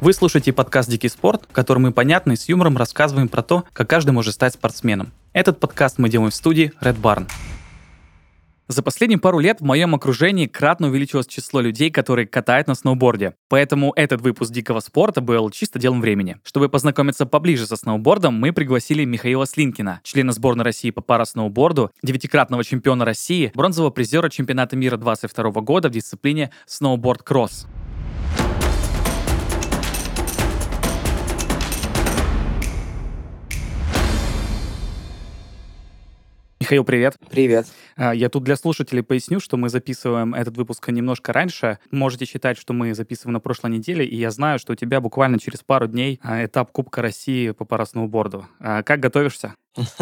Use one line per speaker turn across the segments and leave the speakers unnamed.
Вы слушаете подкаст «Дикий спорт», в котором мы понятно и с юмором рассказываем про то, как каждый может стать спортсменом. Этот подкаст мы делаем в студии Red Barn. За последние пару лет в моем окружении кратно увеличилось число людей, которые катают на сноуборде. Поэтому этот выпуск «Дикого спорта» был чисто делом времени. Чтобы познакомиться поближе со сноубордом, мы пригласили Михаила Слинкина, члена сборной России по парасноуборду, девятикратного чемпиона России, бронзового призера чемпионата мира 22 года в дисциплине сноуборд-кросс. Михаил, привет.
Привет.
А, я тут для слушателей поясню, что мы записываем этот выпуск немножко раньше. Можете считать, что мы записываем на прошлой неделе, и я знаю, что у тебя буквально через пару дней а, этап Кубка России по парасноуборду. А, как готовишься?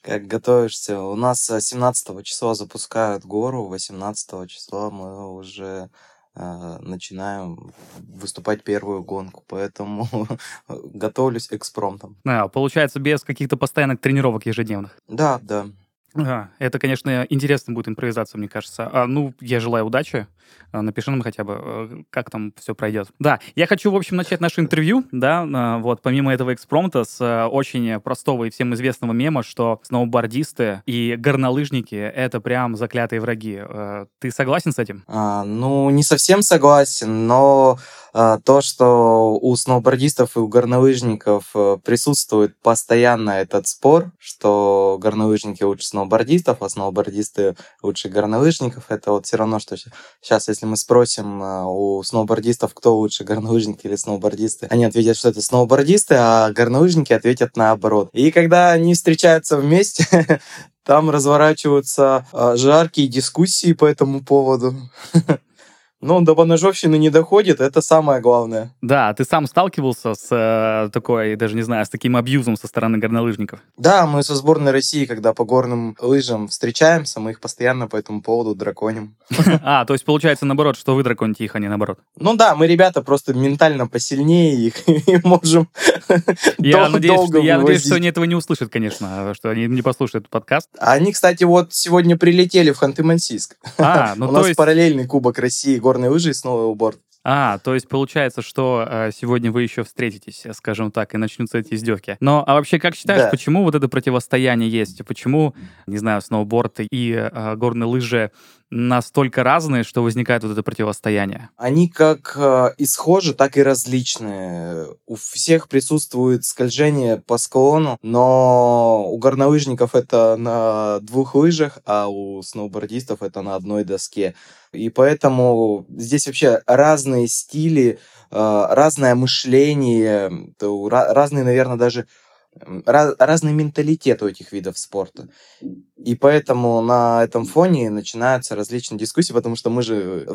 Как готовишься? У нас 17 числа запускают гору, 18 числа мы уже начинаем выступать первую гонку, поэтому готовлюсь экспромтом.
А, получается, без каких-то постоянных тренировок ежедневных?
Да, да.
Ага, это, конечно, интересно будет импровизация, мне кажется. А, ну, я желаю удачи. А, напиши нам хотя бы, э, как там все пройдет. Да, я хочу, в общем, начать наше интервью, да, а, вот, помимо этого экспромта, с э, очень простого и всем известного мема, что сноубордисты и горнолыжники — это прям заклятые враги. Э, ты согласен с этим?
А, ну, не совсем согласен, но то, что у сноубордистов и у горнолыжников присутствует постоянно этот спор, что горнолыжники лучше сноубордистов, а сноубордисты лучше горнолыжников, это вот все равно, что сейчас, если мы спросим а, у сноубордистов, кто лучше, горнолыжники или сноубордисты, они ответят, что это сноубордисты, а горнолыжники ответят наоборот. И когда они встречаются вместе, там разворачиваются а, жаркие дискуссии по этому поводу. Он до поножовщины не доходит, это самое главное.
Да, ты сам сталкивался с э, такой, даже не знаю, с таким абьюзом со стороны горнолыжников?
Да, мы со сборной России, когда по горным лыжам встречаемся, мы их постоянно по этому поводу драконим.
А, то есть получается наоборот, что вы драконите их, а не наоборот?
Ну да, мы ребята просто ментально посильнее их и можем
Я надеюсь, что они этого не услышат, конечно, что они не послушают подкаст.
Они, кстати, вот сегодня прилетели в Ханты-Мансийск. А, ну У нас параллельный Кубок России горные лыжи и сноуборд.
А, то есть получается, что э, сегодня вы еще встретитесь, скажем так, и начнутся эти издевки. Но а вообще, как считаешь, да. почему вот это противостояние есть? Почему, не знаю, сноуборд и э, горные лыжи настолько разные, что возникает вот это противостояние?
Они как э, и схожи, так и различные. У всех присутствует скольжение по склону, но у горнолыжников это на двух лыжах, а у сноубордистов это на одной доске. И поэтому здесь вообще разные стили, э, разное мышление, разные, наверное, даже раз, разный менталитет у этих видов спорта. И поэтому на этом фоне начинаются различные дискуссии, потому что мы же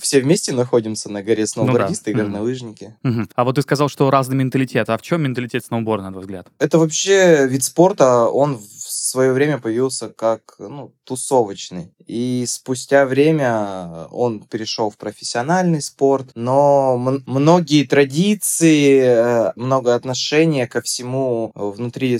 все вместе находимся на горе сноубордисты ну, да. и горнолыжники.
Угу. А вот ты сказал, что разный менталитет. А в чем менталитет сноуборда, на твой взгляд?
Это вообще вид спорта, он свое время появился как ну, тусовочный. И спустя время он перешел в профессиональный спорт, но многие традиции, э, много отношения ко всему внутри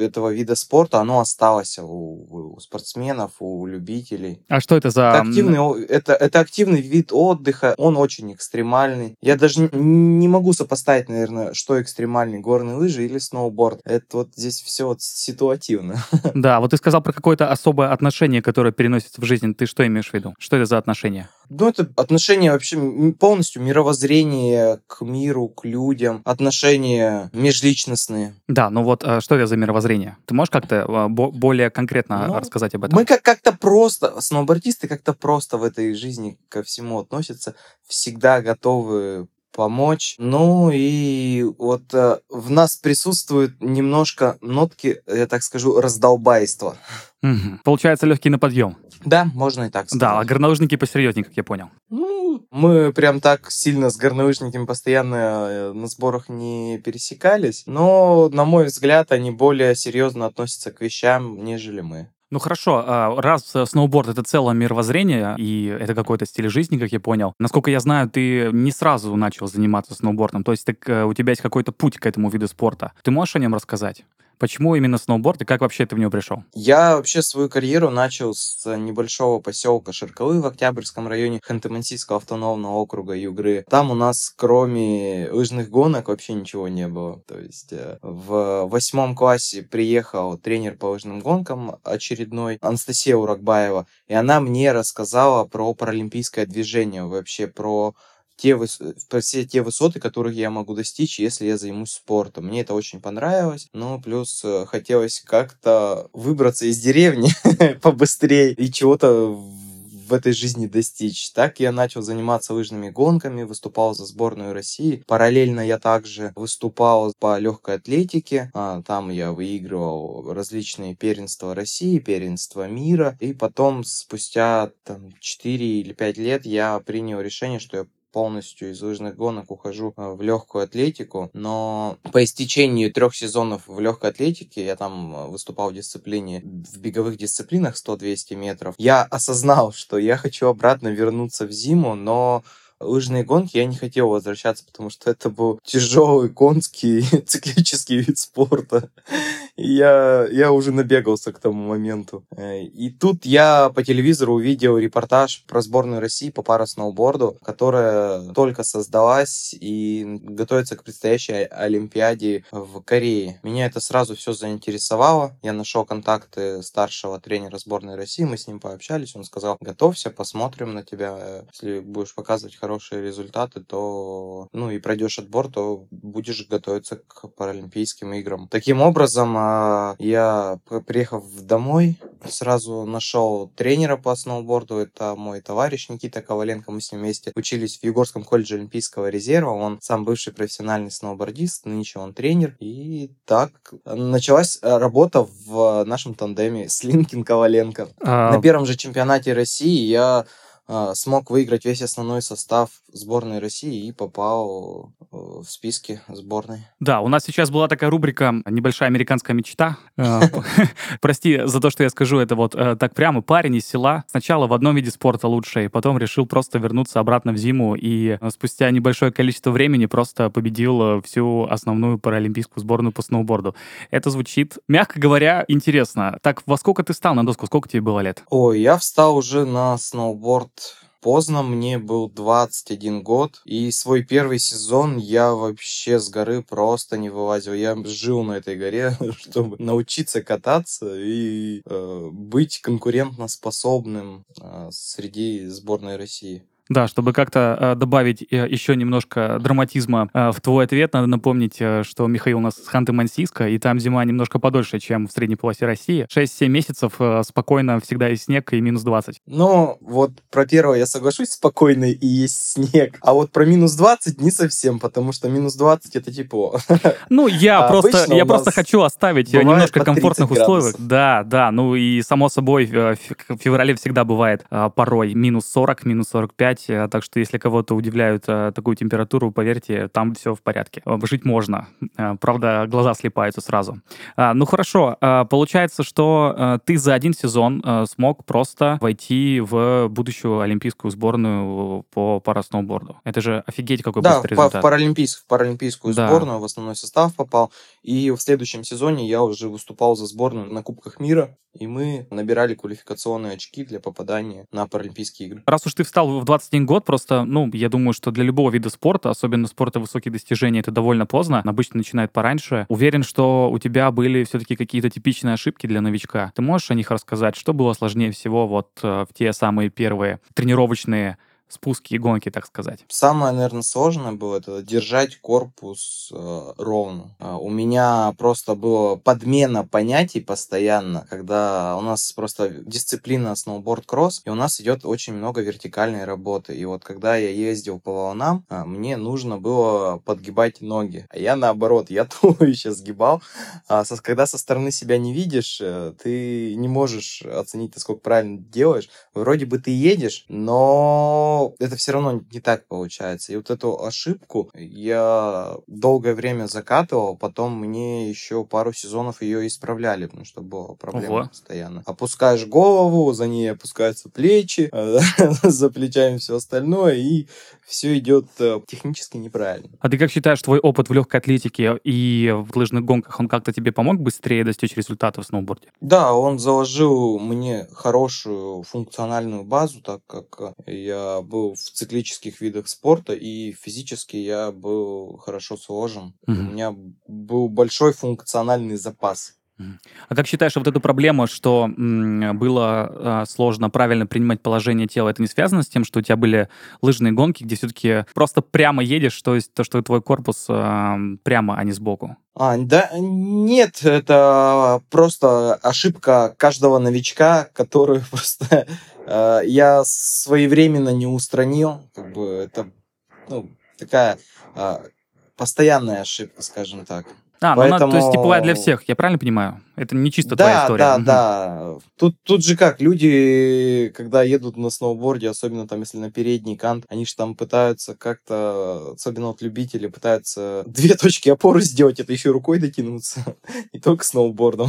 этого вида спорта, оно осталось у, у спортсменов, у любителей.
А что это за...
Это активный, это, это активный вид отдыха, он очень экстремальный. Я даже не могу сопоставить, наверное, что экстремальный, горные лыжи или сноуборд. Это вот здесь все вот ситуативно.
Да, вот ты сказал про какое-то особое отношение, которое переносится в жизнь. Ты что имеешь в виду? Что это за отношение?
Ну, это отношение вообще полностью мировоззрение к миру, к людям, отношения межличностные.
Да, ну вот а что это за мировоззрение? Ты можешь как-то а, более конкретно ну, рассказать об этом?
Мы как- как-то просто, сноубордисты как-то просто в этой жизни ко всему относятся, всегда готовы помочь. Ну и вот э, в нас присутствуют немножко нотки, я так скажу, раздолбайства.
Угу. Получается легкий на подъем.
Да, можно и так сказать.
Да, а горнолыжники посерьезнее, как я понял.
Ну, мы прям так сильно с горнолыжниками постоянно э, на сборах не пересекались, но, на мой взгляд, они более серьезно относятся к вещам, нежели мы.
Ну хорошо, а, раз э, сноуборд это целое мировоззрение, и это какой-то стиль жизни, как я понял. Насколько я знаю, ты не сразу начал заниматься сноубордом, то есть так, э, у тебя есть какой-то путь к этому виду спорта. Ты можешь о нем рассказать? Почему именно сноуборд и как вообще ты в него пришел?
Я вообще свою карьеру начал с небольшого поселка Ширкалы в Октябрьском районе Ханты-Мансийского автономного округа Югры. Там у нас кроме лыжных гонок вообще ничего не было. То есть э, в восьмом классе приехал тренер по лыжным гонкам очередной, Анастасия Уракбаева, и она мне рассказала про паралимпийское движение, вообще про те, про все те высоты, которых я могу достичь, если я займусь спортом. Мне это очень понравилось, но плюс э, хотелось как-то выбраться из деревни побыстрее и чего-то в этой жизни достичь. Так я начал заниматься лыжными гонками, выступал за сборную России. Параллельно я также выступал по легкой атлетике. А, там я выигрывал различные первенства России, первенства мира. И потом, спустя там, 4 или 5 лет, я принял решение, что я полностью из лыжных гонок ухожу э, в легкую атлетику, но по истечению трех сезонов в легкой атлетике, я там э, выступал в дисциплине, в беговых дисциплинах 100-200 метров, я осознал, что я хочу обратно вернуться в зиму, но лыжные гонки я не хотел возвращаться, потому что это был тяжелый конский циклический вид спорта. Я, я уже набегался к тому моменту. Э, и тут я по телевизору увидел репортаж про сборную России по парасноуборду, которая только создалась и готовится к предстоящей Олимпиаде в Корее. Меня это сразу все заинтересовало. Я нашел контакты старшего тренера сборной России, мы с ним пообщались, он сказал, готовься, посмотрим на тебя. Если будешь показывать хороший хорошие результаты, то, ну, и пройдешь отбор, то будешь готовиться к Паралимпийским играм. Таким образом, а, я, приехав домой, сразу нашел тренера по сноуборду. Это мой товарищ Никита Коваленко. Мы с ним вместе учились в Югорском колледже Олимпийского резерва. Он сам бывший профессиональный сноубордист, нынче он тренер. И так началась работа в нашем тандеме с Линкин Коваленко. А... На первом же чемпионате России я а, смог выиграть весь основной состав сборной России и попал э, в списки сборной.
Да, у нас сейчас была такая рубрика «Небольшая американская мечта». Э, прости за то, что я скажу это вот э, так прямо. Парень из села сначала в одном виде спорта лучше, и потом решил просто вернуться обратно в зиму, и спустя небольшое количество времени просто победил всю основную паралимпийскую сборную по сноуборду. Это звучит, мягко говоря, интересно. Так, во сколько ты стал на доску? Сколько тебе было лет?
Ой, я встал уже на сноуборд поздно, мне был 21 год, и свой первый сезон я вообще с горы просто не вылазил. Я жил на этой горе, чтобы научиться кататься и э, быть конкурентоспособным э, среди сборной России.
Да, чтобы как-то э, добавить э, еще немножко драматизма э, в твой ответ, надо напомнить, что Михаил у нас с Ханты-Мансийска, и там зима немножко подольше, чем в средней полосе России. 6-7 месяцев спокойно всегда есть снег и минус 20.
Ну, вот про первое я соглашусь, спокойно и есть снег. А вот про минус 20 не совсем, потому что минус 20 это тепло.
Ну, я а просто, я просто хочу оставить немножко комфортных условий. Да, да, ну и само собой в феврале всегда бывает порой минус 40, минус 45, жить, э, так что если кого-то удивляют э, такую температуру, поверьте, там все в порядке. Э, жить можно. Правда, глаза слепаются сразу. А, ну хорошо, получается, что ты за один сезон смог просто войти в будущую олимпийскую сборную по парасноуборду. Это же офигеть какой
да,
быстрый результат.
Да, в, паралимпийск, в паралимпийскую да. сборную в основной состав попал. И в следующем сезоне я уже выступал за сборную на Кубках мира, и мы набирали квалификационные очки для попадания на Паралимпийские игры.
Раз уж ты встал в 21 год, просто, ну, я думаю, что для любого вида спорта, особенно спорта высоких достижений, это довольно поздно. Обычно начинают пораньше. Уверен, что у тебя были все-таки какие-то типичные ошибки для новичка. Ты можешь о них рассказать? Что было сложнее всего вот э, в те самые первые тренировочные спуски и гонки, так сказать?
Самое, наверное, сложное было это держать корпус э, ровно. Э, у меня просто была подмена понятий постоянно, когда у нас просто дисциплина сноуборд-кросс, и у нас идет очень много вертикальной работы. И вот когда я ездил по волнам, э, мне нужно было подгибать ноги. А я наоборот, я туловище сгибал. А когда со стороны себя не видишь, э, ты не можешь оценить, насколько правильно делаешь. Вроде бы ты едешь, но но это все равно не так получается. И вот эту ошибку я долгое время закатывал, потом мне еще пару сезонов ее исправляли, потому что была проблема Ого. постоянно. Опускаешь голову, за ней опускаются плечи, за плечами все остальное, и все идет э, технически неправильно.
А ты как считаешь, твой опыт в легкой атлетике и в лыжных гонках, он как-то тебе помог быстрее достичь результата в сноуборде?
Да, он заложил мне хорошую функциональную базу, так как я был в циклических видах спорта, и физически я был хорошо сложен. Угу. У меня был большой функциональный запас.
А как считаешь, вот эту проблему, что было э, сложно правильно принимать положение тела, это не связано с тем, что у тебя были лыжные гонки, где все-таки просто прямо едешь, то есть то, что твой корпус э, прямо, а не сбоку?
А, да, нет, это просто ошибка каждого новичка, которую просто я своевременно не устранил. Как бы это ну, такая э, постоянная ошибка, скажем так.
А, Поэтому... ну она, то есть типовая для всех, я правильно понимаю? Это не чисто да, твоя история.
Да, да, да. Тут, тут же как, люди, когда едут на сноуборде, особенно там, если на передний кант, они же там пытаются как-то, особенно вот любители, пытаются две точки опоры сделать, это еще рукой дотянуться, не только сноубордом.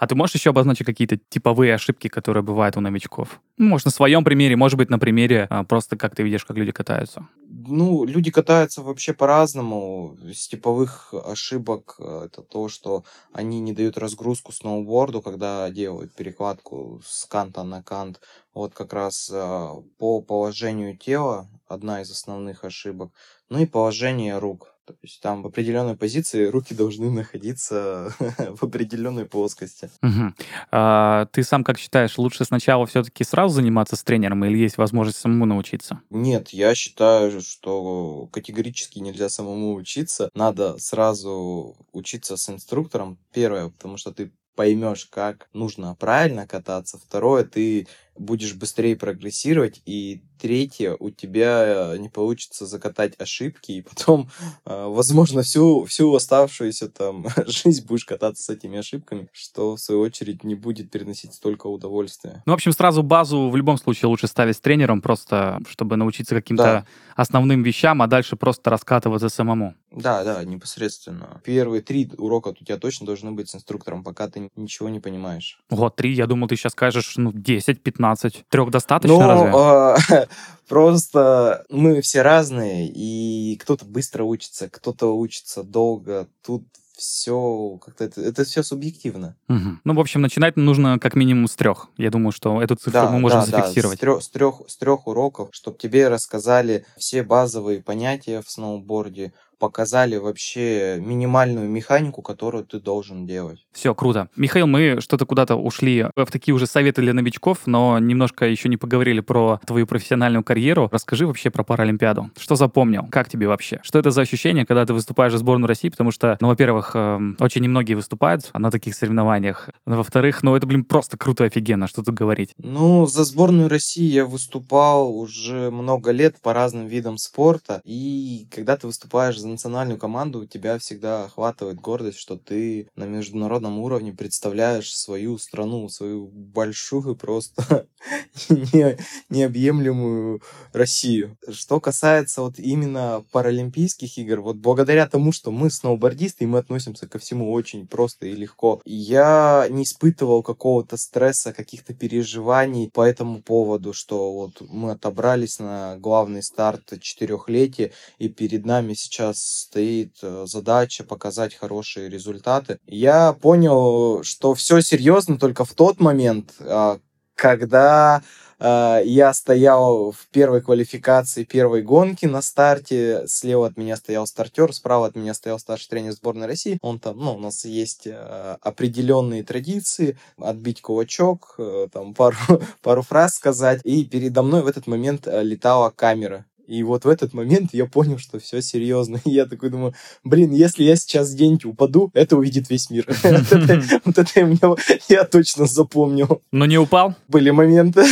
А ты можешь еще обозначить какие-то типовые ошибки, которые бывают у новичков? Ну, может, на своем примере, может быть, на примере а, просто как ты видишь, как люди катаются.
Ну, люди катаются вообще по-разному. Из типовых ошибок э, это то, что они не дают разгрузку сноуборду, когда делают перекладку с канта на кант. Вот как раз э, по положению тела одна из основных ошибок. Ну и положение рук. То есть там в определенной позиции руки должны находиться в определенной плоскости.
Угу. А, ты сам как считаешь, лучше сначала все-таки сразу заниматься с тренером или есть возможность самому научиться?
Нет, я считаю, что категорически нельзя самому учиться. Надо сразу учиться с инструктором. Первое, потому что ты поймешь, как нужно правильно кататься. Второе, ты будешь быстрее прогрессировать. И третье, у тебя не получится закатать ошибки, и потом, а, возможно, всю, всю оставшуюся там жизнь будешь кататься с этими ошибками, что, в свою очередь, не будет переносить столько удовольствия.
Ну, в общем, сразу базу в любом случае лучше ставить с тренером, просто чтобы научиться каким-то да. основным вещам, а дальше просто раскатываться самому.
Да, да, непосредственно. Первые три урока у тебя точно должны быть с инструктором, пока ты ничего не понимаешь.
Вот, три, я думал, ты сейчас скажешь, ну, 10-15. Трех достаточно ну, разве?
Э, просто мы все разные, и кто-то быстро учится, кто-то учится долго. Тут все как-то это, это все субъективно.
Угу. Ну, в общем, начинать нужно как минимум с трех. Я думаю, что эту цифру да, мы можем да, зафиксировать.
Да, с трех, с трех, с трех уроков, чтобы тебе рассказали все базовые понятия в сноуборде, показали вообще минимальную механику, которую ты должен делать.
Все, круто. Михаил, мы что-то куда-то ушли в такие уже советы для новичков, но немножко еще не поговорили про твою профессиональную карьеру. Расскажи вообще про Паралимпиаду. Что запомнил? Как тебе вообще? Что это за ощущение, когда ты выступаешь за сборную России? Потому что, ну, во-первых, эм, очень немногие выступают на таких соревнованиях. Во-вторых, ну, это, блин, просто круто, офигенно, что тут говорить.
Ну, за сборную России я выступал уже много лет по разным видам спорта. И когда ты выступаешь за национальную команду, у тебя всегда охватывает гордость, что ты на международном уровне представляешь свою страну, свою большую просто не, необъемлемую Россию. Что касается вот именно Паралимпийских игр, вот благодаря тому, что мы сноубордисты, и мы относимся ко всему очень просто и легко, я не испытывал какого-то стресса, каких-то переживаний по этому поводу, что вот мы отобрались на главный старт четырехлетия, и перед нами сейчас стоит э, задача показать хорошие результаты. Я понял, что все серьезно только в тот момент, а, когда э, я стоял в первой квалификации первой гонки на старте. Слева от меня стоял стартер, справа от меня стоял старший тренер сборной России. Он там, ну, у нас есть э, определенные традиции, отбить кулачок, э, там пару, пару фраз сказать. И передо мной в этот момент э, летала камера. И вот в этот момент я понял, что все серьезно. И я такой думаю, блин, если я сейчас где-нибудь упаду, это увидит весь мир. Вот это я точно запомнил.
Но не упал?
Были моменты.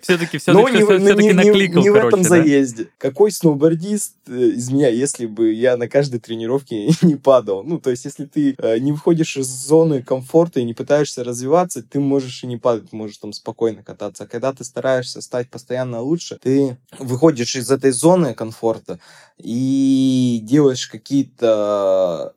Все-таки все-таки накликал,
не в этом заезде. Какой сноубордист э, из меня, если бы я на каждой тренировке не падал? Ну, то есть, если ты э, не выходишь из зоны комфорта и не пытаешься развиваться, ты можешь и не падать, можешь там спокойно кататься. А когда ты стараешься стать постоянно лучше, ты выходишь из этой зоны комфорта и делаешь какие-то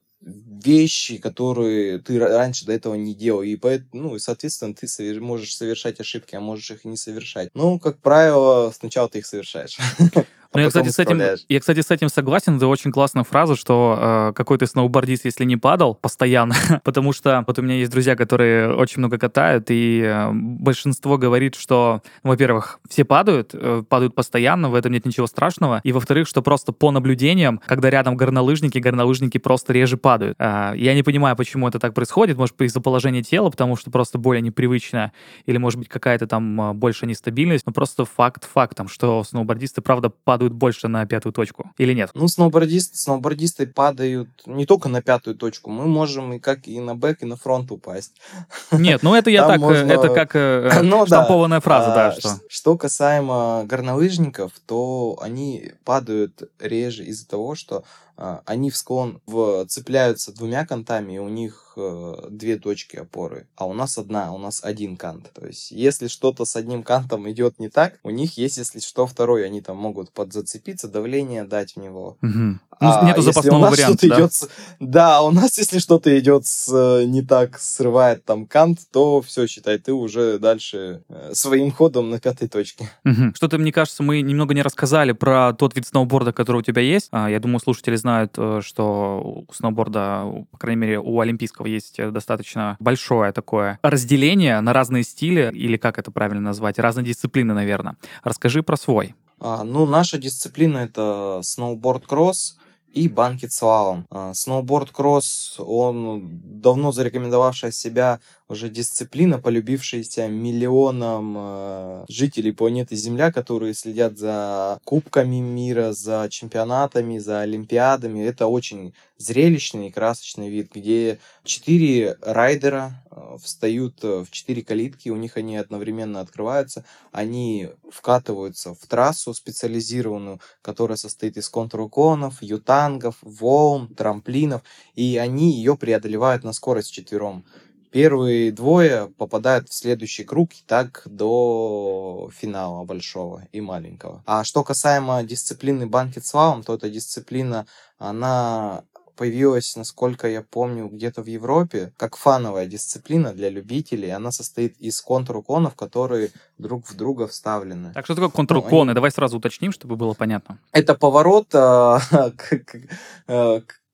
вещи, которые ты ра- раньше до этого не делал. И поэтому, ну, и, соответственно, ты совер- можешь совершать ошибки, а можешь их и не совершать. Ну, как правило, сначала ты их совершаешь. а
Ну, я, кстати, с этим, я, кстати, с этим согласен. Это очень классная фраза, что э, какой ты сноубордист, если не падал постоянно. Потому что вот у меня есть друзья, которые очень много катают, и э, большинство говорит, что, во-первых, все падают, э, падают постоянно, в этом нет ничего страшного. И, во-вторых, что просто по наблюдениям, когда рядом горнолыжники, горнолыжники просто реже падают. А, я не понимаю, почему это так происходит. Может, из-за положения тела, потому что просто более непривычно, или, может быть, какая-то там а, большая нестабильность. Но просто факт фактом, что сноубордисты, правда, падают больше на пятую точку. Или нет?
Ну, сноубордисты, сноубордисты падают не только на пятую точку. Мы можем и как и на бэк, и на фронт упасть.
Нет, ну это я
Там
так, э,
можно-
это как э,
Ну да.
штампованная фраза, да,
А,
что...
Что касаемо горнолыжников, то они падают реже из-за того, что а, они в склон в- цепляются двумя кантами, и у них э, две точки опоры, а у нас одна, у нас один кант. То есть, если что-то с одним кантом идет не так, у них есть, если что, второй, они там могут подзацепиться, давление дать в него.
Мгм. Ну,
А
нету
если
запасного
у нас
варианта, да?
идет с- Да, у нас, если что-то идет с, э, не так, срывает там кант, то все, считай, ты уже дальше э, своим ходом на пятой точке.
Мгм. Что-то, мне кажется, мы немного не рассказали про тот вид сноуборда, который у тебя есть. А, Я думаю, слушатели знают, э, что у сноуборда, по крайней мере, у олимпийского есть достаточно большое такое разделение на разные стили, или как это правильно назвать, разные дисциплины, наверное. Расскажи про свой.
А, ну, наша дисциплина это сноуборд-кросс и банкет-слалом. А, Сноуборд-кросс, он давно зарекомендовавшая себя уже дисциплина, полюбившаяся миллионам э, жителей планеты Земля, которые следят за кубками мира, за чемпионатами, за олимпиадами. Это очень зрелищный и красочный вид, где четыре райдера э, встают э, в четыре калитки, у них они одновременно открываются, они вкатываются в трассу специализированную, которая состоит из контруклонов, ютангов, волн, трамплинов, и они ее преодолевают на скорость четвером. Первые двое попадают в следующий круг и так до финала большого и маленького. А что касаемо дисциплины банкет слалом, то эта дисциплина, она появилась, насколько я помню, где-то в Европе, как фановая дисциплина для любителей. Она состоит из контруклонов, которые друг в друга вставлены.
Так, что такое контруклоны?
они-
Давай сразу уточним, чтобы было понятно.
Это поворот,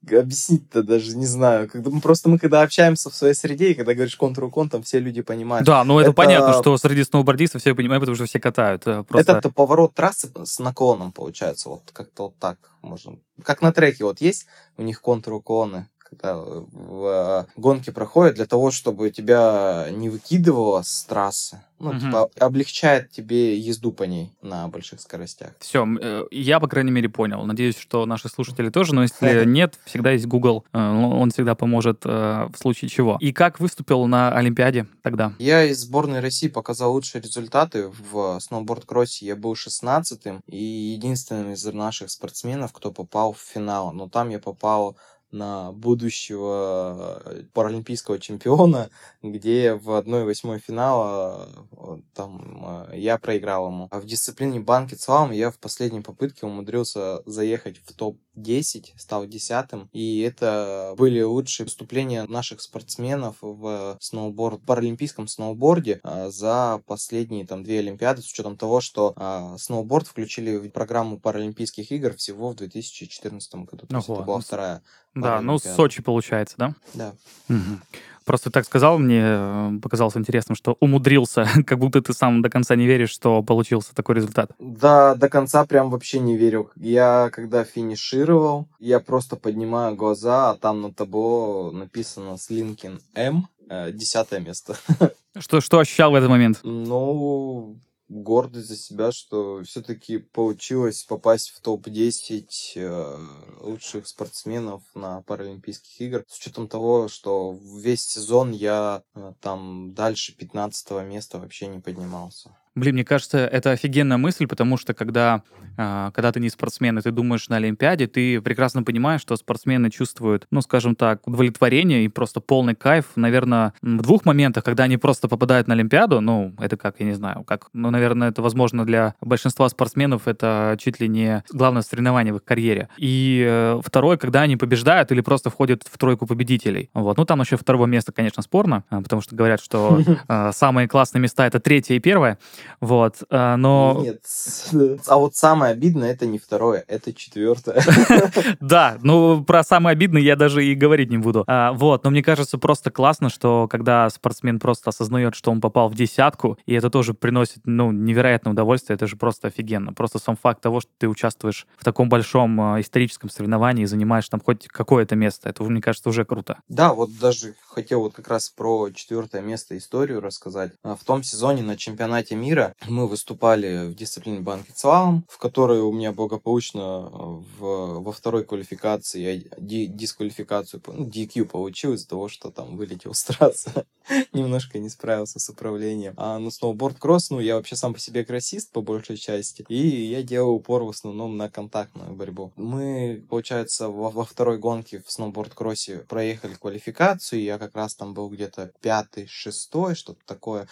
объяснить-то даже не знаю. Когда мы просто мы когда общаемся в своей среде, и когда говоришь контруклон, там все люди понимают.
Да, ну это,
Это-
понятно, что среди сноубордистов все понимают, потому что все катают. э, Просто...
Это поворот трассы с наклоном получается, вот как-то вот так можно. Как на треке вот есть у них контруклоны, когда в э, гонке проходят для того, чтобы тебя не выкидывало с трассы. Ну,
Мгм.
типа, облегчает тебе езду по ней на больших скоростях.
Все, я, по крайней мере, понял. Надеюсь, что наши слушатели тоже, но если нет, всегда есть Google, э, он всегда поможет э, в случае чего. И как выступил на Олимпиаде тогда?
Я из сборной России показал лучшие результаты в сноуборд-кроссе. Я был 16-м и единственным из наших спортсменов, кто попал в финал. Но там я попал на будущего э, паралимпийского чемпиона, где в 1-8 финала э, там э, я проиграл ему. А в дисциплине банкет слалом я в последней попытке умудрился заехать в топ-10, стал десятым. И это были лучшие выступления наших спортсменов в сноуборд, паралимпийском сноуборде а, за последние там две Олимпиады, с учетом того, что сноуборд включили в программу Паралимпийских игр всего в 2014 году. То есть
Ого,
это была
ну,
вторая.
Да, ну
Паралимпиада.
Сочи получается, да?
Да.
Мгм. Просто так сказал, мне э, показалось интересным, что умудрился, как будто ты сам до конца не веришь, что получился такой результат.
Да, до конца прям вообще не верю. Я когда финишировал, я просто поднимаю глаза, а там на табло написано Слинкин М, э, десятое место.
Что, что ощущал в этот момент?
Ну, гордость за себя, что все-таки получилось попасть в топ-10 э, лучших спортсменов на Паралимпийских играх. С учетом того, что весь сезон я э, там дальше 15 места вообще не поднимался.
Блин, мне кажется, это офигенная мысль, потому что когда, э, когда ты не спортсмен, и ты думаешь на Олимпиаде, ты прекрасно понимаешь, что спортсмены чувствуют, ну, скажем так, удовлетворение и просто полный кайф, наверное, в двух моментах, когда они просто попадают на Олимпиаду, ну, это как, я не знаю, как, ну, наверное, это возможно для большинства спортсменов, это чуть ли не главное соревнование в их карьере. И э, второе, когда они побеждают или просто входят в тройку победителей. Вот. Ну, там еще второго места, конечно, спорно, э, потому что говорят, что э, самые классные места — это третье и первое. Вот, э, но...
Нет, а вот самое обидное это не второе, это четвертое.
Да, ну про самое обидное я даже и говорить не буду. А, вот, но мне кажется просто классно, что когда спортсмен просто осознает, что он попал в десятку, и это тоже приносит, ну, невероятное удовольствие, это же просто офигенно. Просто сам факт того, что ты участвуешь в таком большом э, историческом соревновании и занимаешь там хоть какое-то место, это, мне кажется, уже круто.
Да, вот даже хотел вот как раз про четвертое место историю рассказать. А, в том сезоне на чемпионате мира мы выступали в дисциплине банкет слалом, в которой у меня благополучно э, в, во второй квалификации я ди, дисквалификацию, ну, DQ получил из-за того, что там вылетел с трассы. Немножко не справился с управлением. А на сноуборд-кросс, ну, я вообще сам по себе кроссист по большей части, и я делаю упор в основном на контактную борьбу. Мы, получается, во, во второй гонке в сноуборд-кроссе проехали квалификацию, я как раз там был где-то пятый, шестой, что-то такое.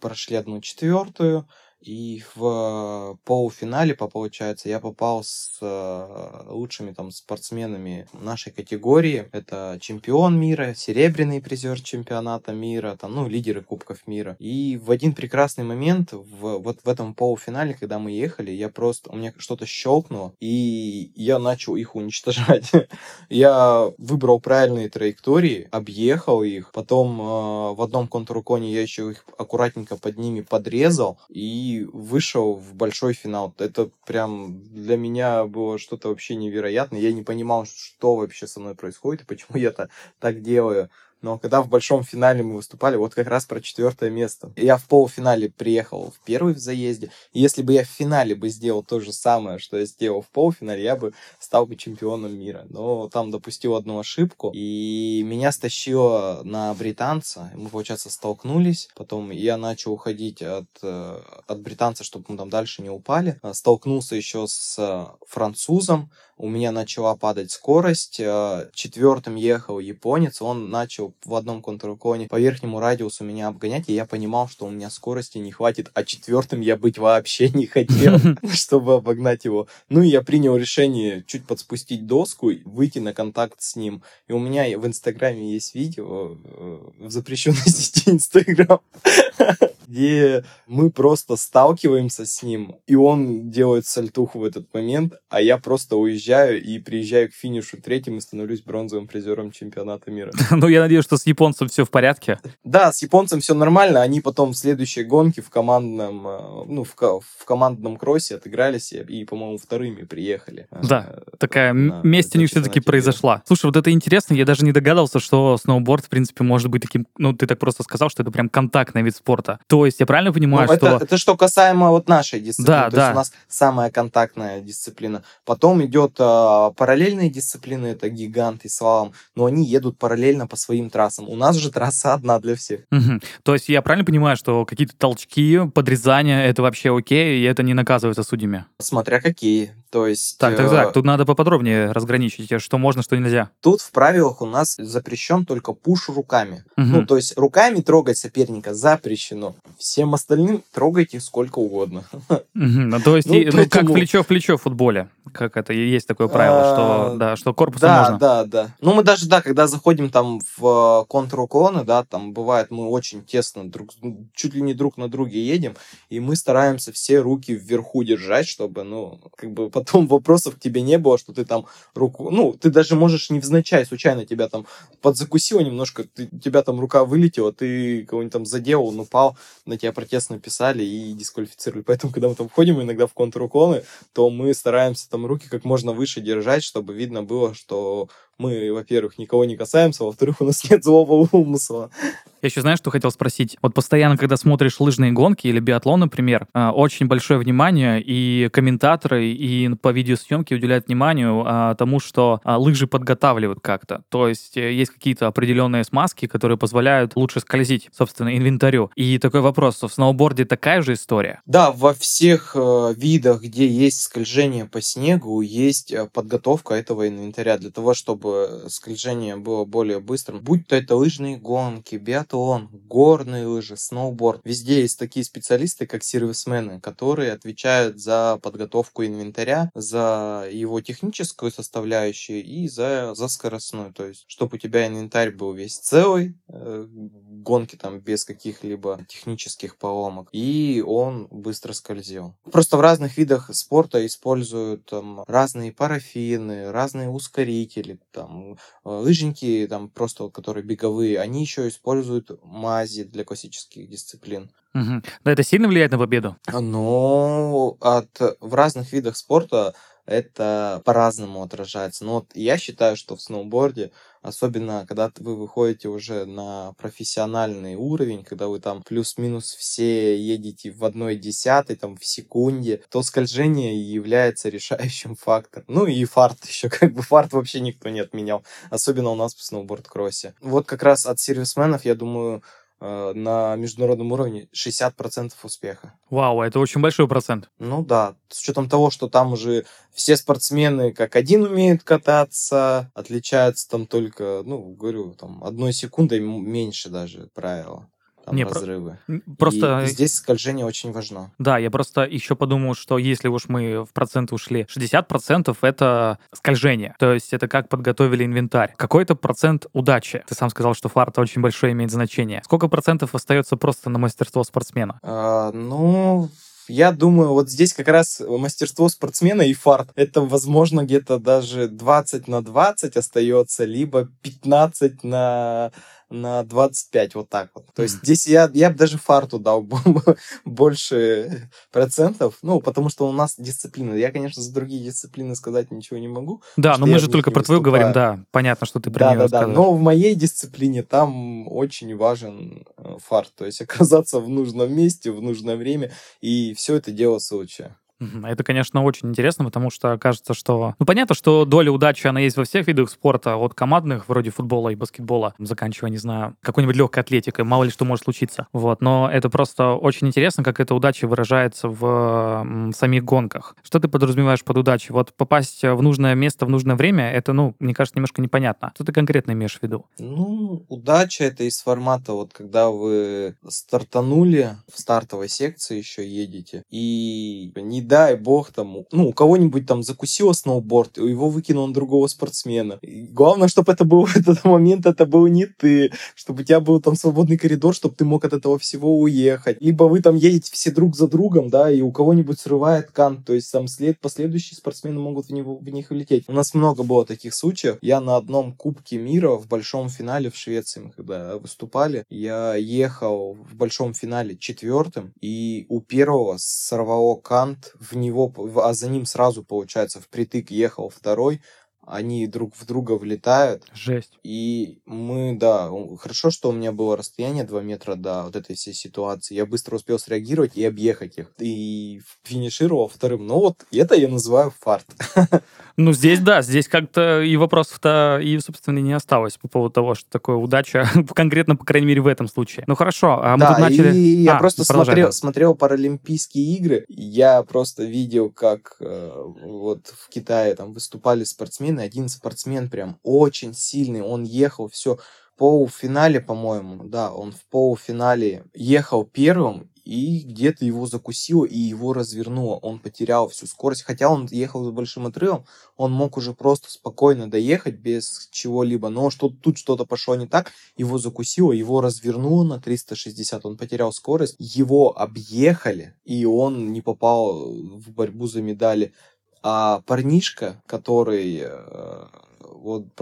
Прошли одну четвертую, и в полуфинале, по получается, я попал с э, лучшими там спортсменами нашей категории. Это чемпион мира, серебряный призер чемпионата мира, там, ну, лидеры Кубков мира. И в один прекрасный момент, в, вот в этом полуфинале, когда мы ехали, я просто, у меня что-то щелкнуло, и я начал их уничтожать. я выбрал правильные траектории, объехал их, потом э, в одном контруконе я еще их аккуратненько под ними подрезал, и вышел в большой финал. Это прям для меня было что-то вообще невероятное. Я не понимал, что вообще со мной происходит и почему я это так делаю. Но когда в большом финале мы выступали, вот как раз про четвертое место. Я в полуфинале приехал в первый в заезде. И если бы я в финале бы сделал то же самое, что я сделал в полуфинале, я бы стал бы чемпионом мира. Но там допустил одну ошибку, и меня стащило на британца. Мы, получается, столкнулись. Потом я начал уходить от, э, от британца, чтобы мы там дальше не упали. Столкнулся еще с французом у меня начала падать скорость. Э, четвертым ехал японец, он начал в одном контрконе по верхнему радиусу меня обгонять, и я понимал, что у меня скорости не хватит, а четвертым я быть вообще не хотел, чтобы обогнать его. Ну и я принял решение чуть подспустить доску, выйти на контакт с ним. И у меня в Инстаграме есть видео э, в запрещенной сети Инстаграм, где мы просто сталкиваемся с ним, и он делает сальтуху в этот момент, а я просто уезжаю и приезжаю к финишу третьим и становлюсь бронзовым призером чемпионата мира.
Ну, я надеюсь, что с японцем все в порядке.
Да, с японцем все нормально. Они потом в следующей гонке в командном, э, ну, в, в командном кроссе отыгрались и, по-моему, вторыми приехали.
Э, да, такая месть у них все-таки произошла. Слушай, вот это интересно, я даже не догадался, что сноуборд, в принципе, может быть таким, ну, ты так просто сказал, что это прям контактный вид спорта. То есть я правильно понимаю,
ну,
что...
Это, это что касаемо вот нашей дисциплины. Да, То да. есть у нас самая контактная дисциплина. Потом идет а, параллельные дисциплины, это гигант и слалом, но они едут параллельно по своим трассам. У нас же трасса одна для всех.
Угу. То есть я правильно понимаю, что какие-то толчки, подрезания, это вообще окей, и это не наказывается судьями?
Смотря какие. То есть...
Так, так, так, э, тут надо поподробнее разграничить, что можно, что нельзя.
Тут в правилах у нас запрещен только пуш руками. Угу. Ну, то есть руками трогать соперника запрещено. Всем остальным трогайте сколько угодно.
Угу. Ну, то есть, ну, ну, поэтому... как плечо в плечо в футболе. Как это, есть такое правило, что, а, да, что корпусом
да,
можно.
Да, да, да. Ну, мы даже, да, когда заходим там в э, контруклоны, да, там бывает, мы очень тесно друг, чуть ли не друг на друге едем, и мы стараемся все руки вверху держать, чтобы, ну, как бы потом вопросов к тебе не было, что ты там руку... Ну, ты даже можешь невзначай, случайно тебя там подзакусило немножко, ты, тебя там рука вылетела, ты кого-нибудь там задел, упал, на тебя протест написали и дисквалифицировали. Поэтому, когда мы там входим иногда в контруклоны, то мы стараемся там руки как можно выше держать, чтобы видно было, что мы, во-первых, никого не касаемся, во-вторых, у нас нет злого умысла.
Я еще знаешь, что хотел спросить? Вот постоянно, когда смотришь лыжные гонки или биатлон, например, э, очень большое внимание и комментаторы, и по видеосъемке уделяют вниманию а, тому, что а, лыжи подготавливают как-то. То есть э, есть какие-то определенные смазки, которые позволяют лучше скользить, собственно, инвентарю. И такой вопрос, в сноуборде такая же история?
Да, во всех э, видах, где есть скольжение по снегу, есть подготовка этого инвентаря для того, чтобы скольжение было более быстрым. Будь то это лыжные гонки, биатлон, горные лыжи, сноуборд. Везде есть такие специалисты, как сервисмены, которые отвечают за подготовку инвентаря, за его техническую составляющую и за, за скоростную. То есть, чтобы у тебя инвентарь был весь целый, э, гонки там без каких-либо технических поломок, и он быстро скользил. Просто в разных видах спорта используют там, разные парафины, разные ускорители, там, э, лыжники, там, просто которые беговые, они еще используют используют мази для классических дисциплин.
Угу. Да, это сильно влияет на победу?
Ну, от, в разных видах спорта это по-разному отражается. Но вот я считаю, что в сноуборде, особенно когда вы выходите уже на профессиональный уровень, когда вы там плюс-минус все едете в одной десятой, там в секунде, то скольжение является решающим фактором. Ну и фарт еще, как бы фарт вообще никто не отменял, особенно у нас в сноуборд-кроссе. Вот как раз от сервисменов, я думаю, на международном уровне 60% успеха.
Вау, это очень большой процент.
Ну да, с учетом того, что там уже все спортсмены как один умеют кататься, отличаются там только, ну, говорю, там одной секундой меньше даже правила там не, разрывы. Просто... И здесь скольжение очень важно.
Да, я просто еще подумал, что если уж мы в проценты ушли, 60% это скольжение. То есть это как подготовили инвентарь. Какой-то процент удачи. Ты сам сказал, что фарт очень большое имеет значение. Сколько процентов остается просто на мастерство спортсмена?
А, ну, я думаю, вот здесь как раз мастерство спортсмена и фарт. Это, возможно, где-то даже 20 на 20 остается, либо 15 на на 25, вот так вот. То есть здесь я, я бы даже фарту дал больше процентов, ну, потому что у нас дисциплина. Я, конечно, за другие дисциплины сказать ничего не могу.
Да, но мы же только про твою говорим, да, понятно, что ты про да,
да, да, но в моей дисциплине там очень важен э, фарт, то есть оказаться в нужном месте, в нужное время, и все это дело случая.
Это, конечно, очень интересно, потому что кажется, что... Ну, понятно, что доля удачи, она есть во всех видах спорта, от командных, вроде футбола и баскетбола, заканчивая, не знаю, какой-нибудь легкой атлетикой, мало ли что может случиться. Вот, но это просто очень интересно, как эта удача выражается в самих гонках. Что ты подразумеваешь под удачей? Вот попасть в нужное место в нужное время, это, ну, мне кажется, немножко непонятно. Что ты конкретно имеешь в виду?
Ну, удача это из формата, вот когда вы стартанули в стартовой секции еще едете, и не дай бог, там, ну, у кого-нибудь там закусило сноуборд, его выкинул на другого спортсмена. И главное, чтобы это был этот момент, это был не ты, чтобы у тебя был там свободный коридор, чтобы ты мог от этого всего уехать. Либо вы там едете все друг за другом, да, и у кого-нибудь срывает кант, то есть там след, последующие спортсмены могут в, него, в них улететь. У нас много было таких случаев. Я на одном Кубке мира в большом финале в Швеции, мы когда выступали, я ехал в большом финале четвертым, и у первого сорвало кант в него, а за ним сразу, получается, впритык ехал второй, они друг в друга влетают.
Жесть.
И мы, да, хорошо, что у меня было расстояние 2 метра до вот этой всей ситуации. Я быстро успел среагировать и объехать их. И финишировал вторым. Ну вот, это я называю фарт.
Ну, здесь, да, здесь как-то и вопросов-то и, собственно, не осталось по поводу того, что такое удача, конкретно, по крайней мере, в этом случае. Ну, хорошо, а мы
да,
тут начали...
и я а, просто смотрел, смотрел Паралимпийские игры, я просто видел, как э, вот в Китае там выступали спортсмены, один спортсмен прям очень сильный, он ехал, все, полуфинале, по-моему, да, он в полуфинале ехал первым, и где-то его закусило, и его развернуло. Он потерял всю скорость. Хотя он ехал с большим отрывом, он мог уже просто спокойно доехать без чего-либо. Но что тут что-то пошло не так, его закусило, его развернуло на 360, он потерял скорость, его объехали, и он не попал в борьбу за медали. А парнишка, который э, вот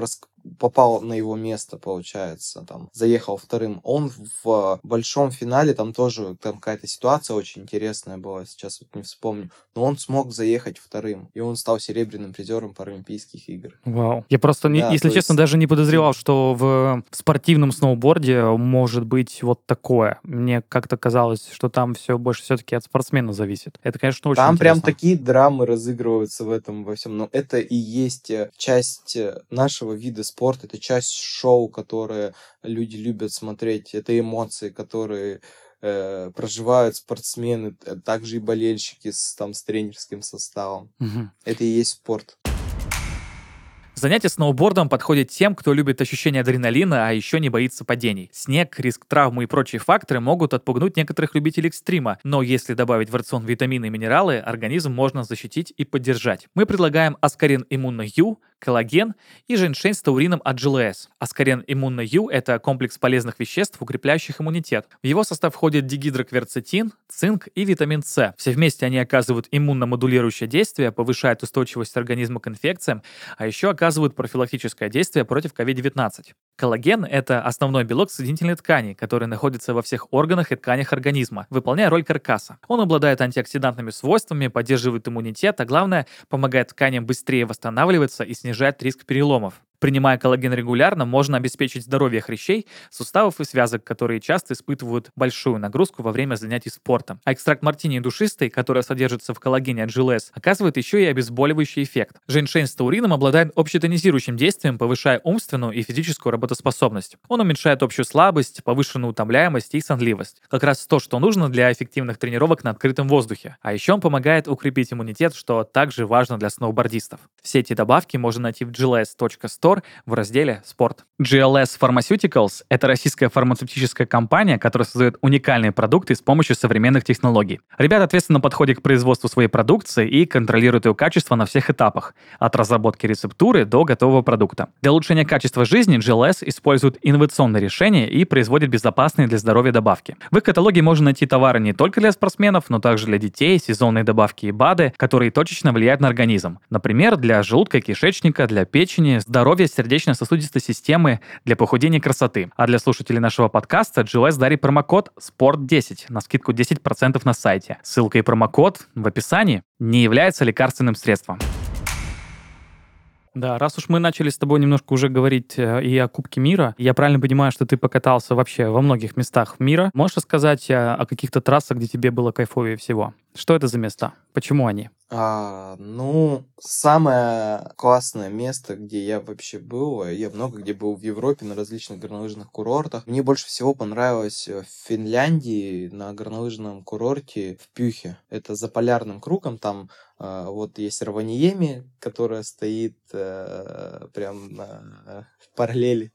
попал на его место, получается, там, заехал вторым. Он в большом финале, там тоже там какая-то ситуация очень интересная была, сейчас вот не вспомню, но он смог заехать вторым, и он стал серебряным призером Паралимпийских игр.
Вау. Я просто, не,
Да,
если честно,
есть-
даже не подозревал, что в спортивном сноуборде может быть вот такое. Мне как-то казалось, что там все больше все-таки от спортсмена зависит. Это, конечно, очень
Там прям
интересно.
такие драмы разыгрываются в этом во всем. Но это и есть э, часть э, нашего вида спорта, это часть шоу, которое люди любят смотреть, это эмоции, которые э, проживают спортсмены, т- также и болельщики с, там, с тренерским составом.
Мгм.
Это и есть спорт.
Занятие сноубордом подходит тем, кто любит ощущение адреналина, а еще не боится падений. Снег, риск травмы и прочие факторы могут отпугнуть некоторых любителей экстрима, но если добавить в рацион витамины и минералы, организм можно защитить и поддержать. Мы предлагаем Аскарин Иммуно Ю, коллаген и женьшень с таурином от GLS. Аскарин Иммуно Ю – это комплекс полезных веществ, укрепляющих иммунитет. В его состав входит дигидрокверцетин, цинк и витамин С. Все вместе они оказывают иммуномодулирующее действие, повышают устойчивость организма к инфекциям, а еще оказывают профилактическое действие против COVID-19. Коллаген – это основной белок соединительной ткани, который находится во всех органах и тканях организма, выполняя роль каркаса. Он обладает антиоксидантными свойствами, поддерживает иммунитет, а главное, помогает тканям быстрее восстанавливаться и снижает риск переломов. Принимая коллаген регулярно, можно обеспечить здоровье хрящей, суставов и связок, которые часто испытывают большую нагрузку во время занятий спортом. А экстракт мартини душистый, который содержится в коллагене от GLS, оказывает еще и обезболивающий эффект. Женьшень с таурином обладает общетонизирующим действием, повышая умственную и физическую работоспособность. Он уменьшает общую слабость, повышенную утомляемость и сонливость. Как раз то, что нужно для эффективных тренировок на открытом воздухе. А еще он помогает укрепить иммунитет, что также важно для сноубордистов. Все эти добавки можно найти в gls.store в разделе «Спорт». GLS Pharmaceuticals — это российская фармацевтическая компания, которая создает уникальные продукты с помощью современных технологий. Ребята ответственно подходят к производству своей продукции и контролируют ее качество на всех этапах, от разработки рецептуры до готового продукта. Для улучшения качества жизни GLS использует инновационные решения и производит безопасные для здоровья добавки. В их каталоге можно найти товары не только для спортсменов, но также для детей, сезонные добавки и БАДы, которые точечно влияют на организм. Например, для желудка кишечника, для печени, здоровья сердечно-сосудистой системы, для похудения и красоты. А для слушателей нашего подкаста GLS дарит промокод SPORT10 на скидку 10% на сайте. Ссылка и промокод в описании не является лекарственным средством. Да, раз уж мы начали с тобой немножко уже говорить э, и о Кубке мира, я правильно понимаю, что ты покатался вообще во многих местах мира. Можешь рассказать э, о каких-то трассах, где тебе было кайфовее всего? Что это за места? Почему они?
А, ну, самое классное место, где я вообще был, э, я много где был в Европе на различных горнолыжных курортах. Мне больше всего понравилось э, в Финляндии на горнолыжном курорте в Пюхе. Это за полярным кругом, там э, вот есть Раваниеми, которая стоит э, прям э, параллели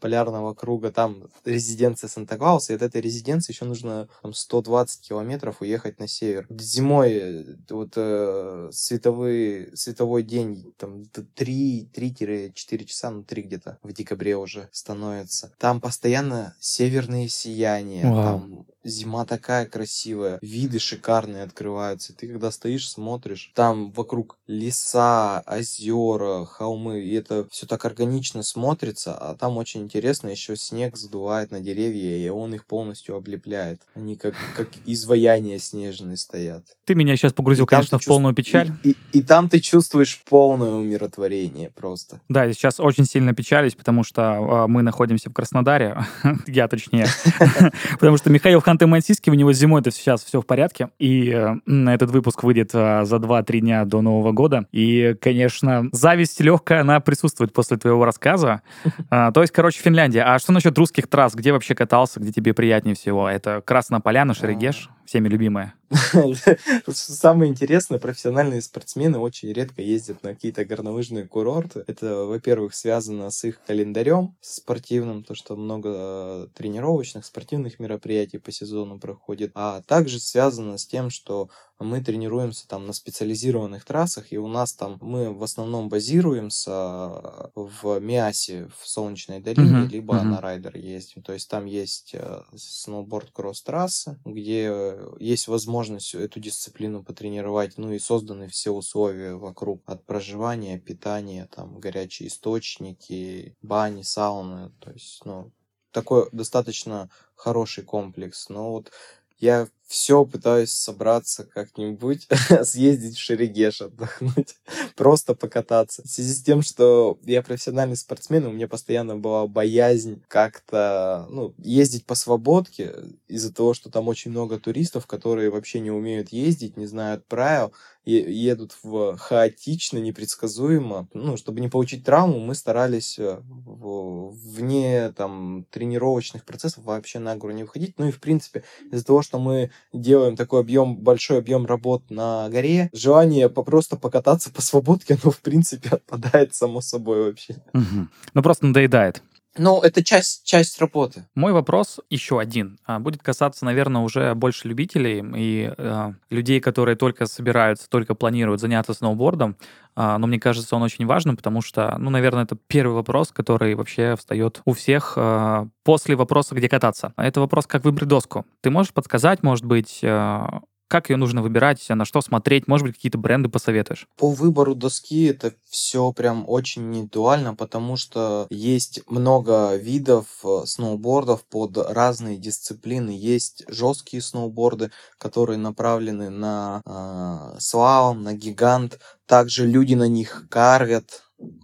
полярного круга, там резиденция Санта-Клауса, и от этой резиденции еще нужно там, 120 километров уехать на север. Зимой э, вот э, световой, световой день там 3, 3-4 часа, ну 3 где-то в декабре уже становится. Там постоянно северные сияния,
Вау.
там зима такая красивая, виды шикарные открываются. Ты когда стоишь, смотришь, там вокруг леса, озера, холмы, и это все так органично смотрится, а там очень интересно, еще снег задувает на деревья, и он их полностью облепляет. Они как, как изваяния снежные стоят.
Ты меня сейчас погрузил,
И
конечно, в полную
чувств-
печаль.
И, и- и там ты чувствуешь полное умиротворение просто.
Да, я сейчас очень сильно печалюсь, потому что э, мы находимся в Краснодаре, я точнее, потому что Михаил Ханты-Мансийске, у него зимой это сейчас все в порядке, и э, этот выпуск выйдет э, за 2-3 дня до Нового года, и, конечно, зависть легкая, она присутствует после твоего рассказа. А, То есть, короче, Финляндия. А что насчет русских трасс? Где вообще катался, где тебе приятнее всего? Это Красная Поляна, Шерегеш, всеми любимая.
Самое интересное, профессиональные спортсмены очень редко ездят на какие-то горнолыжные курорты. Это, во-первых, связано с их календарем спортивным, то, что много э, тренировочных, спортивных мероприятий по сезону проходит, а также связано с тем, что мы тренируемся там на специализированных трассах, и у нас там мы в основном базируемся в Миасе, в Солнечной долине, uh-huh, либо uh-huh. на райдер ездим. То есть там есть э, сноуборд-кросс-трасса, где есть возможность эту дисциплину потренировать, ну и созданы все условия вокруг от проживания, питания, там горячие источники, бани, сауны, то есть, ну, такой достаточно хороший комплекс. Но вот я все пытаюсь собраться как-нибудь, съездить в Шерегеш отдохнуть, просто покататься. В связи с тем, что я профессиональный спортсмен, у меня постоянно была боязнь как-то ну, ездить по свободке из-за того, что там очень много туристов, которые вообще не умеют ездить, не знают правил, едут в хаотично, непредсказуемо. Ну, чтобы не получить травму, мы старались э, вне там тренировочных процессов вообще на гору не выходить. Ну и в принципе из-за того, что мы делаем такой объем, большой объем работ на горе, желание просто покататься по свободке, оно в принципе отпадает само собой вообще.
Угу. Ну просто надоедает.
Ну, это часть, часть работы.
Мой вопрос еще один. А, будет касаться, наверное, уже больше любителей и э, людей, которые только собираются, только планируют заняться сноубордом. Э, но мне кажется, он очень важным, потому что, ну, наверное, это первый вопрос, который вообще встает у всех э, после вопроса, где кататься. Это вопрос, как выбрать доску. Ты можешь подсказать, может быть, э, как ее нужно выбирать, на что смотреть? Может быть, какие-то бренды посоветуешь?
По выбору доски это все прям очень индивидуально, потому что есть много видов э, сноубордов под разные дисциплины. Есть жесткие сноуборды, которые направлены на э, слалом, на гигант. Также люди на них карвят,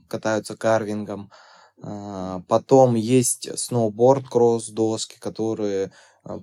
катаются карвингом. Э, потом есть сноуборд кросс доски, которые э,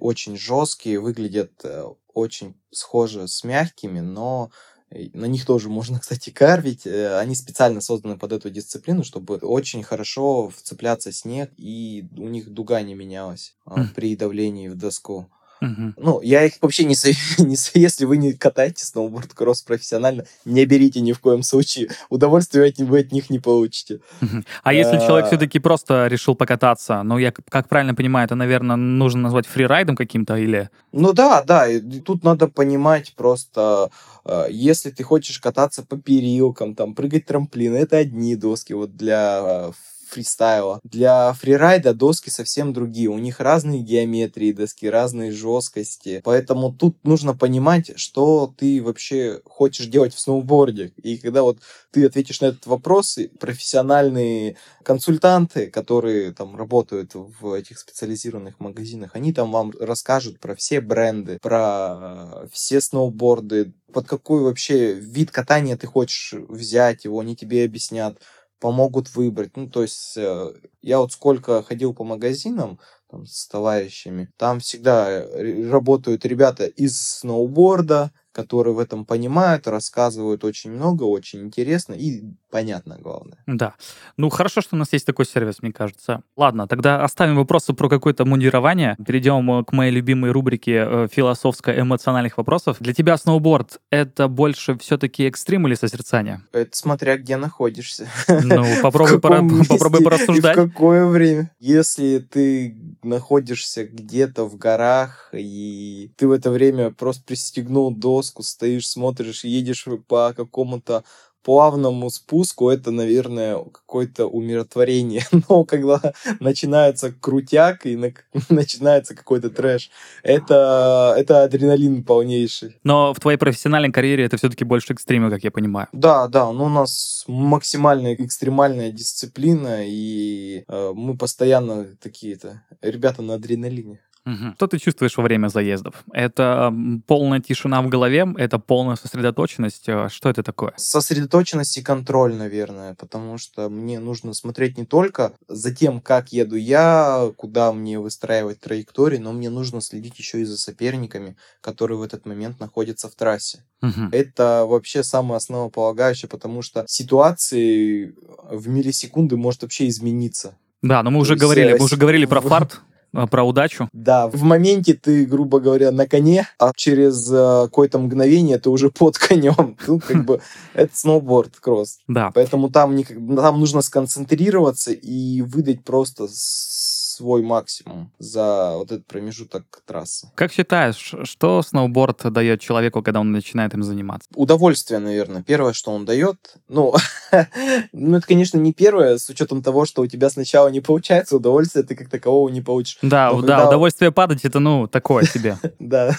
очень жесткие, выглядят э, очень схожи с мягкими, но э, на них тоже можно, кстати, карвить. Э, они специально созданы под эту дисциплину, чтобы очень хорошо вцепляться снег, и у них дуга не менялась mm. при давлении в доску. Угу. Ну, я их вообще не советую, не советую, если вы не катаете сноуборд-кросс профессионально, не берите ни в коем случае. Удовольствия от, вы от них не получите.
Угу. А если человек все-таки просто решил покататься, ну, я как правильно понимаю, это, наверное, нужно назвать фрирайдом каким-то или...
Ну да, да, и тут надо понимать просто, э, если ты хочешь кататься по перилкам, там, прыгать трамплин, это одни доски вот для э, фристайла. Для фрирайда доски совсем другие. У них разные геометрии доски, разные жесткости. Поэтому тут нужно понимать, что ты вообще хочешь делать в сноуборде. И когда вот ты ответишь на этот вопрос, профессиональные консультанты, которые там работают в этих специализированных магазинах, они там вам расскажут про все бренды, про все сноуборды, под какой вообще вид катания ты хочешь взять его, они тебе объяснят помогут выбрать. Ну, то есть э, я вот сколько ходил по магазинам там, с товарищами, там всегда э, работают ребята из сноуборда, которые в этом понимают, рассказывают очень много, очень интересно и понятно, главное.
Да. Ну, хорошо, что у нас есть такой сервис, мне кажется. Ладно, тогда оставим вопросы про какое-то мундирование. Перейдем э, к моей любимой рубрике э, философско-эмоциональных вопросов. Для тебя сноуборд — это больше все-таки экстрим или созерцание?
Это смотря где находишься.
Ну, попробуй, пора, попробуй порассуждать.
В какое время. Если ты находишься где-то в горах, и ты в это время просто пристегнул до доску, стоишь, смотришь, едешь по какому-то плавному спуску, это, наверное, какое-то умиротворение. Но когда начинается крутяк и на, начинается какой-то трэш, это, это адреналин полнейший.
Но в твоей профессиональной карьере это все-таки больше экстрима, как я понимаю.
Да, да, ну у нас максимальная экстремальная дисциплина, и э, мы постоянно такие-то ребята на адреналине.
Угу. Что ты чувствуешь во время заездов? Это полная тишина в голове, это полная сосредоточенность. Э, что это такое?
Сосредоточенность и контроль, наверное, потому что мне нужно смотреть не только за тем, как еду я, куда мне выстраивать траектории, но мне нужно следить еще и за соперниками, которые в этот момент находятся в трассе. Угу. Это вообще самое основополагающее, потому что ситуации в миллисекунды может вообще измениться.
Да, но мы уже говорили, мы уже говорили про фарт, про удачу.
Да, в моменте ты, грубо говоря, на коне, а через э, какое-то мгновение ты уже под конем. Ну, как бы, это сноуборд, кросс.
Да.
Поэтому там, там нужно сконцентрироваться и выдать просто свой максимум за вот этот промежуток трассы.
Как считаешь, что сноуборд дает человеку, когда он начинает им заниматься?
Удовольствие, наверное, первое, что он дает. Ну, ну, это, конечно, не первое, с учетом того, что у тебя сначала не получается, удовольствие ты как такового не получишь.
Да, Но да, когда... удовольствие падать, это, ну, такое себе.
Да.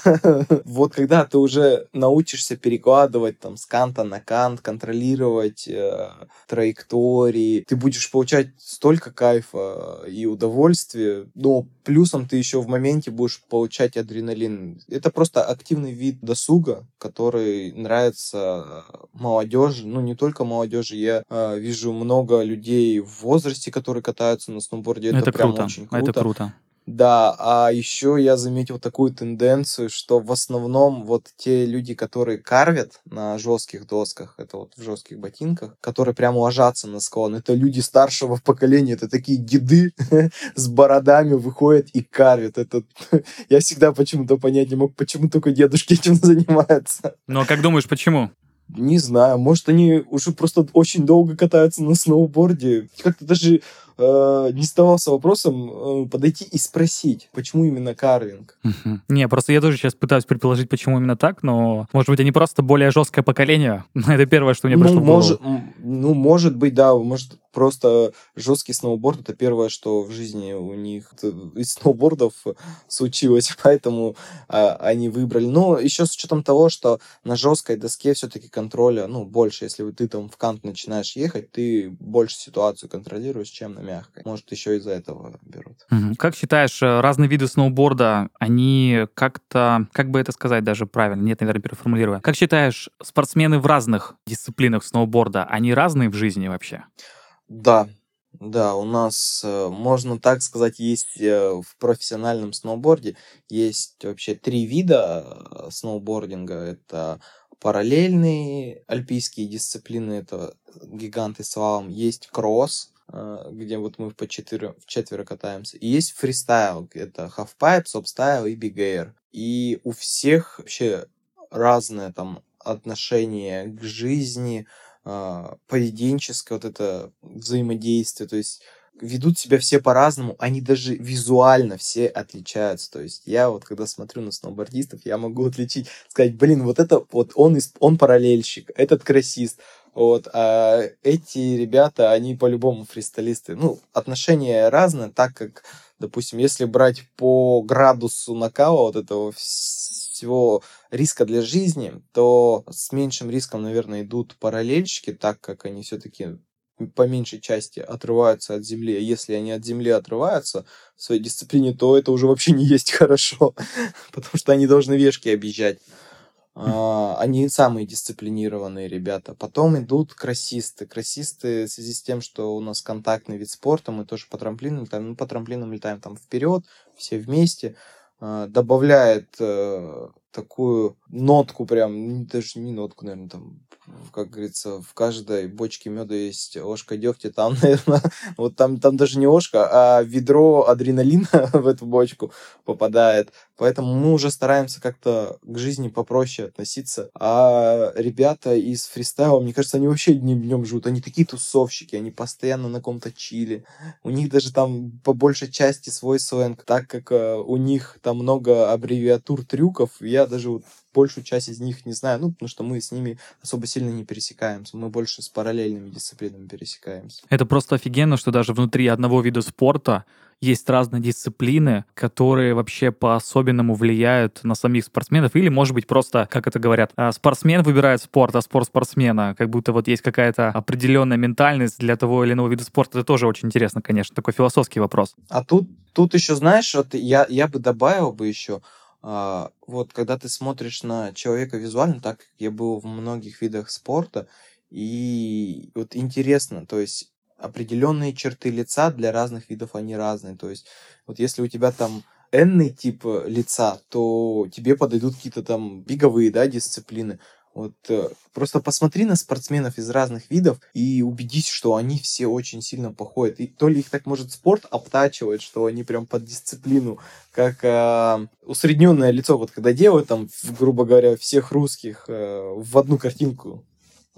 Вот когда ты уже научишься перекладывать там с канта на кант, контролировать э, траектории, ты будешь получать столько кайфа и удовольствия, но плюсом ты еще в моменте будешь получать адреналин. Это просто активный вид досуга, который нравится молодежи, ну не только молодежи, я э, вижу много людей в возрасте, которые катаются на сноуборде. Это, это прям круто. очень круто.
Это круто.
Да, а еще я заметил такую тенденцию, что в основном вот те люди, которые карвят на жестких досках, это вот в жестких ботинках, которые прям ложатся на склон, это люди старшего поколения, это такие деды с бородами выходят и карвят. Это я всегда почему-то понять не мог, почему только дедушки этим занимаются.
Ну а как думаешь, почему?
Не знаю, может, они уже просто очень долго катаются на сноуборде. Как-то даже э, не задавался вопросом э, подойти и спросить, почему именно карвинг.
Угу. Не, просто я тоже сейчас пытаюсь предположить, почему именно так, но, может быть, они просто более жесткое поколение. Это первое, что мне ну, пришло
может, в голову. Ну, может быть, да, может, просто жесткий сноуборд это первое, что в жизни у них из сноубордов случилось, поэтому а, они выбрали. Но еще с учетом того, что на жесткой доске все-таки контроля, ну, больше, если ты там в кант начинаешь ехать, ты больше ситуацию контролируешь, чем на мягкой. Может, еще из-за этого берут.
Как считаешь, э, разные виды сноуборда, они как-то, как бы это сказать даже правильно, нет, наверное, переформулирую. Как считаешь, спортсмены в разных дисциплинах сноуборда, они разные в жизни вообще?
Да, да, у нас, э, можно так сказать, есть э, в профессиональном сноуборде есть вообще три вида сноубординга. Это параллельные альпийские дисциплины, это гиганты слалом, есть кросс, где вот мы по четверо, в четверо катаемся. И есть фристайл, это halfpipe, сопстайл и big. И у всех вообще разное там отношение к жизни, а, поведенческое вот это взаимодействие, то есть ведут себя все по-разному, они даже визуально все отличаются. То есть я вот, когда смотрю на сноубордистов, я могу отличить, сказать, блин, вот это вот он, он параллельщик, этот красист, вот, а эти ребята, они по-любому фристайлисты. Ну, отношения разные, так как, допустим, если брать по градусу накала вот этого всего риска для жизни, то с меньшим риском, наверное, идут параллельщики, так как они все-таки по меньшей части отрываются от земли. А если они от земли отрываются в своей дисциплине, то это уже вообще не есть хорошо, потому что они должны вешки объезжать. А, они самые дисциплинированные ребята. Потом идут красисты. Красисты в связи с тем, что у нас контактный вид спорта, мы тоже по трамплинам летаем. Ну, по трамплинам летаем там вперед, все вместе. А, добавляет э, такую нотку прям, даже не нотку, наверное, там как говорится, в каждой бочке меда есть ложка дегтя, там, наверное, вот там, там даже не ложка, а ведро адреналина в эту бочку попадает. Поэтому мы уже стараемся как-то к жизни попроще относиться. А ребята из фристайла, мне кажется, они вообще днем днем живут. Они такие тусовщики, они постоянно на ком-то чили. У них даже там по большей части свой сленг. Так как э, у них там много аббревиатур трюков, я даже вот большую часть из них не знаю, ну, потому что мы с ними особо сильно не пересекаемся, мы больше с параллельными дисциплинами пересекаемся.
Это просто офигенно, что даже внутри одного вида спорта есть разные дисциплины, которые вообще по-особенному влияют на самих спортсменов, или, может быть, просто, как это говорят, а, спортсмен выбирает спорт, а спорт спортсмена, как будто вот есть какая-то определенная ментальность для того или иного вида спорта. Это тоже очень интересно, конечно, такой философский вопрос.
А тут, тут еще, знаешь, вот я, я бы добавил бы еще, вот когда ты смотришь на человека визуально, так как я был в многих видах спорта, и вот интересно, то есть определенные черты лица для разных видов они разные. То есть вот если у тебя там энный тип лица, то тебе подойдут какие-то там биговые, да, дисциплины. Вот э, просто посмотри на спортсменов из разных видов и убедись, что они все очень сильно походят. И то ли их так может спорт обтачивает, что они прям под дисциплину, как э, усредненное лицо, вот когда делают там, грубо говоря, всех русских э, в одну картинку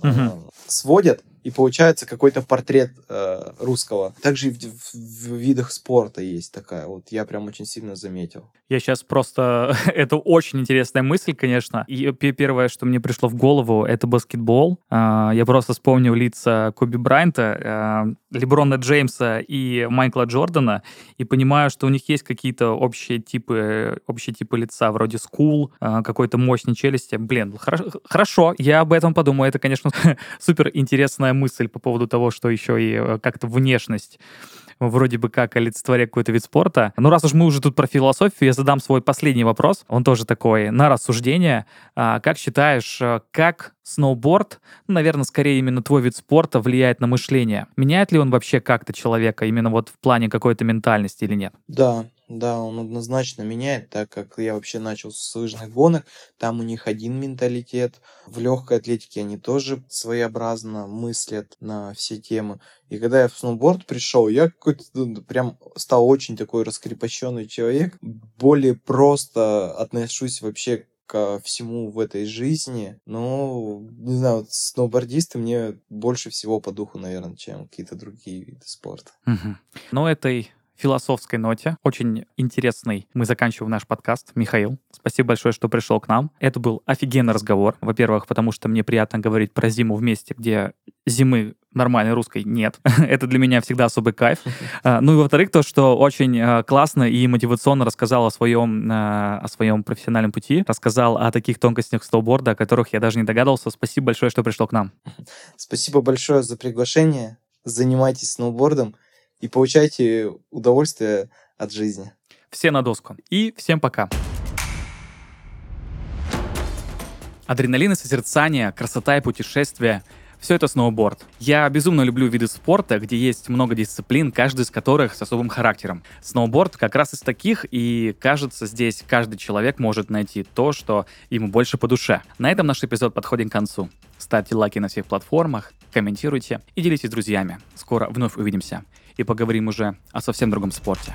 э, сводят, и получается какой-то портрет э, русского. Также и в, в, в видах спорта есть такая. Вот я прям очень сильно заметил.
Я сейчас просто... это очень интересная мысль, конечно. И первое, что мне пришло в голову, это баскетбол. А, я просто вспомнил лица Коби Брайанта, а, Леброна Джеймса и Майкла Джордана, и понимаю, что у них есть какие-то общие типы, общие типы лица, вроде скул, а, какой-то мощной челюсти. Блин, хорошо, я об этом подумаю. Это, конечно, супер интересная мысль по поводу того, что еще и э, как-то внешность вроде бы как олицетворяет какой-то вид спорта. Ну, раз уж мы уже тут про философию, я задам свой последний вопрос. Он тоже такой на рассуждение. А, как считаешь, э, как сноуборд, наверное, скорее именно твой вид спорта влияет на мышление? Меняет ли он вообще как-то человека именно вот в плане какой-то ментальности или нет?
Да, да, он однозначно меняет, так как я вообще начал с лыжных гонок, там у них один менталитет, в легкой атлетике они тоже своеобразно мыслят на все темы. И когда я в сноуборд пришел, я какой-то ну, прям стал очень такой раскрепощенный человек, более просто отношусь вообще ко всему в этой жизни. Ну, не знаю, вот сноубордисты мне больше всего по духу, наверное, чем какие-то другие виды спорта.
Угу. Ну, этой философской ноте. Очень интересный. Мы заканчиваем наш подкаст. Михаил, спасибо большое, что пришел к нам. Это был офигенный разговор. Во-первых, потому что мне приятно говорить про зиму в месте, где зимы нормальной русской нет. Это для меня всегда особый кайф. А, ну и во-вторых, то, что очень а, классно и мотивационно рассказал о своем, а, о своем профессиональном пути, рассказал о таких тонкостях сноуборда, о которых я даже не догадывался. Спасибо большое, что пришел к нам.
Спасибо большое за приглашение. Занимайтесь сноубордом и получайте удовольствие от жизни.
Все на доску. И всем пока. Адреналин и созерцание, красота и путешествия — все это сноуборд. Я безумно люблю виды спорта, где есть много дисциплин, каждый из которых с особым характером. Сноуборд как раз из таких, и кажется, здесь каждый человек может найти то, что ему больше по душе. На этом наш эпизод подходит к концу. Ставьте лайки на всех платформах, комментируйте и делитесь с друзьями. Скоро вновь увидимся и поговорим уже о совсем другом спорте.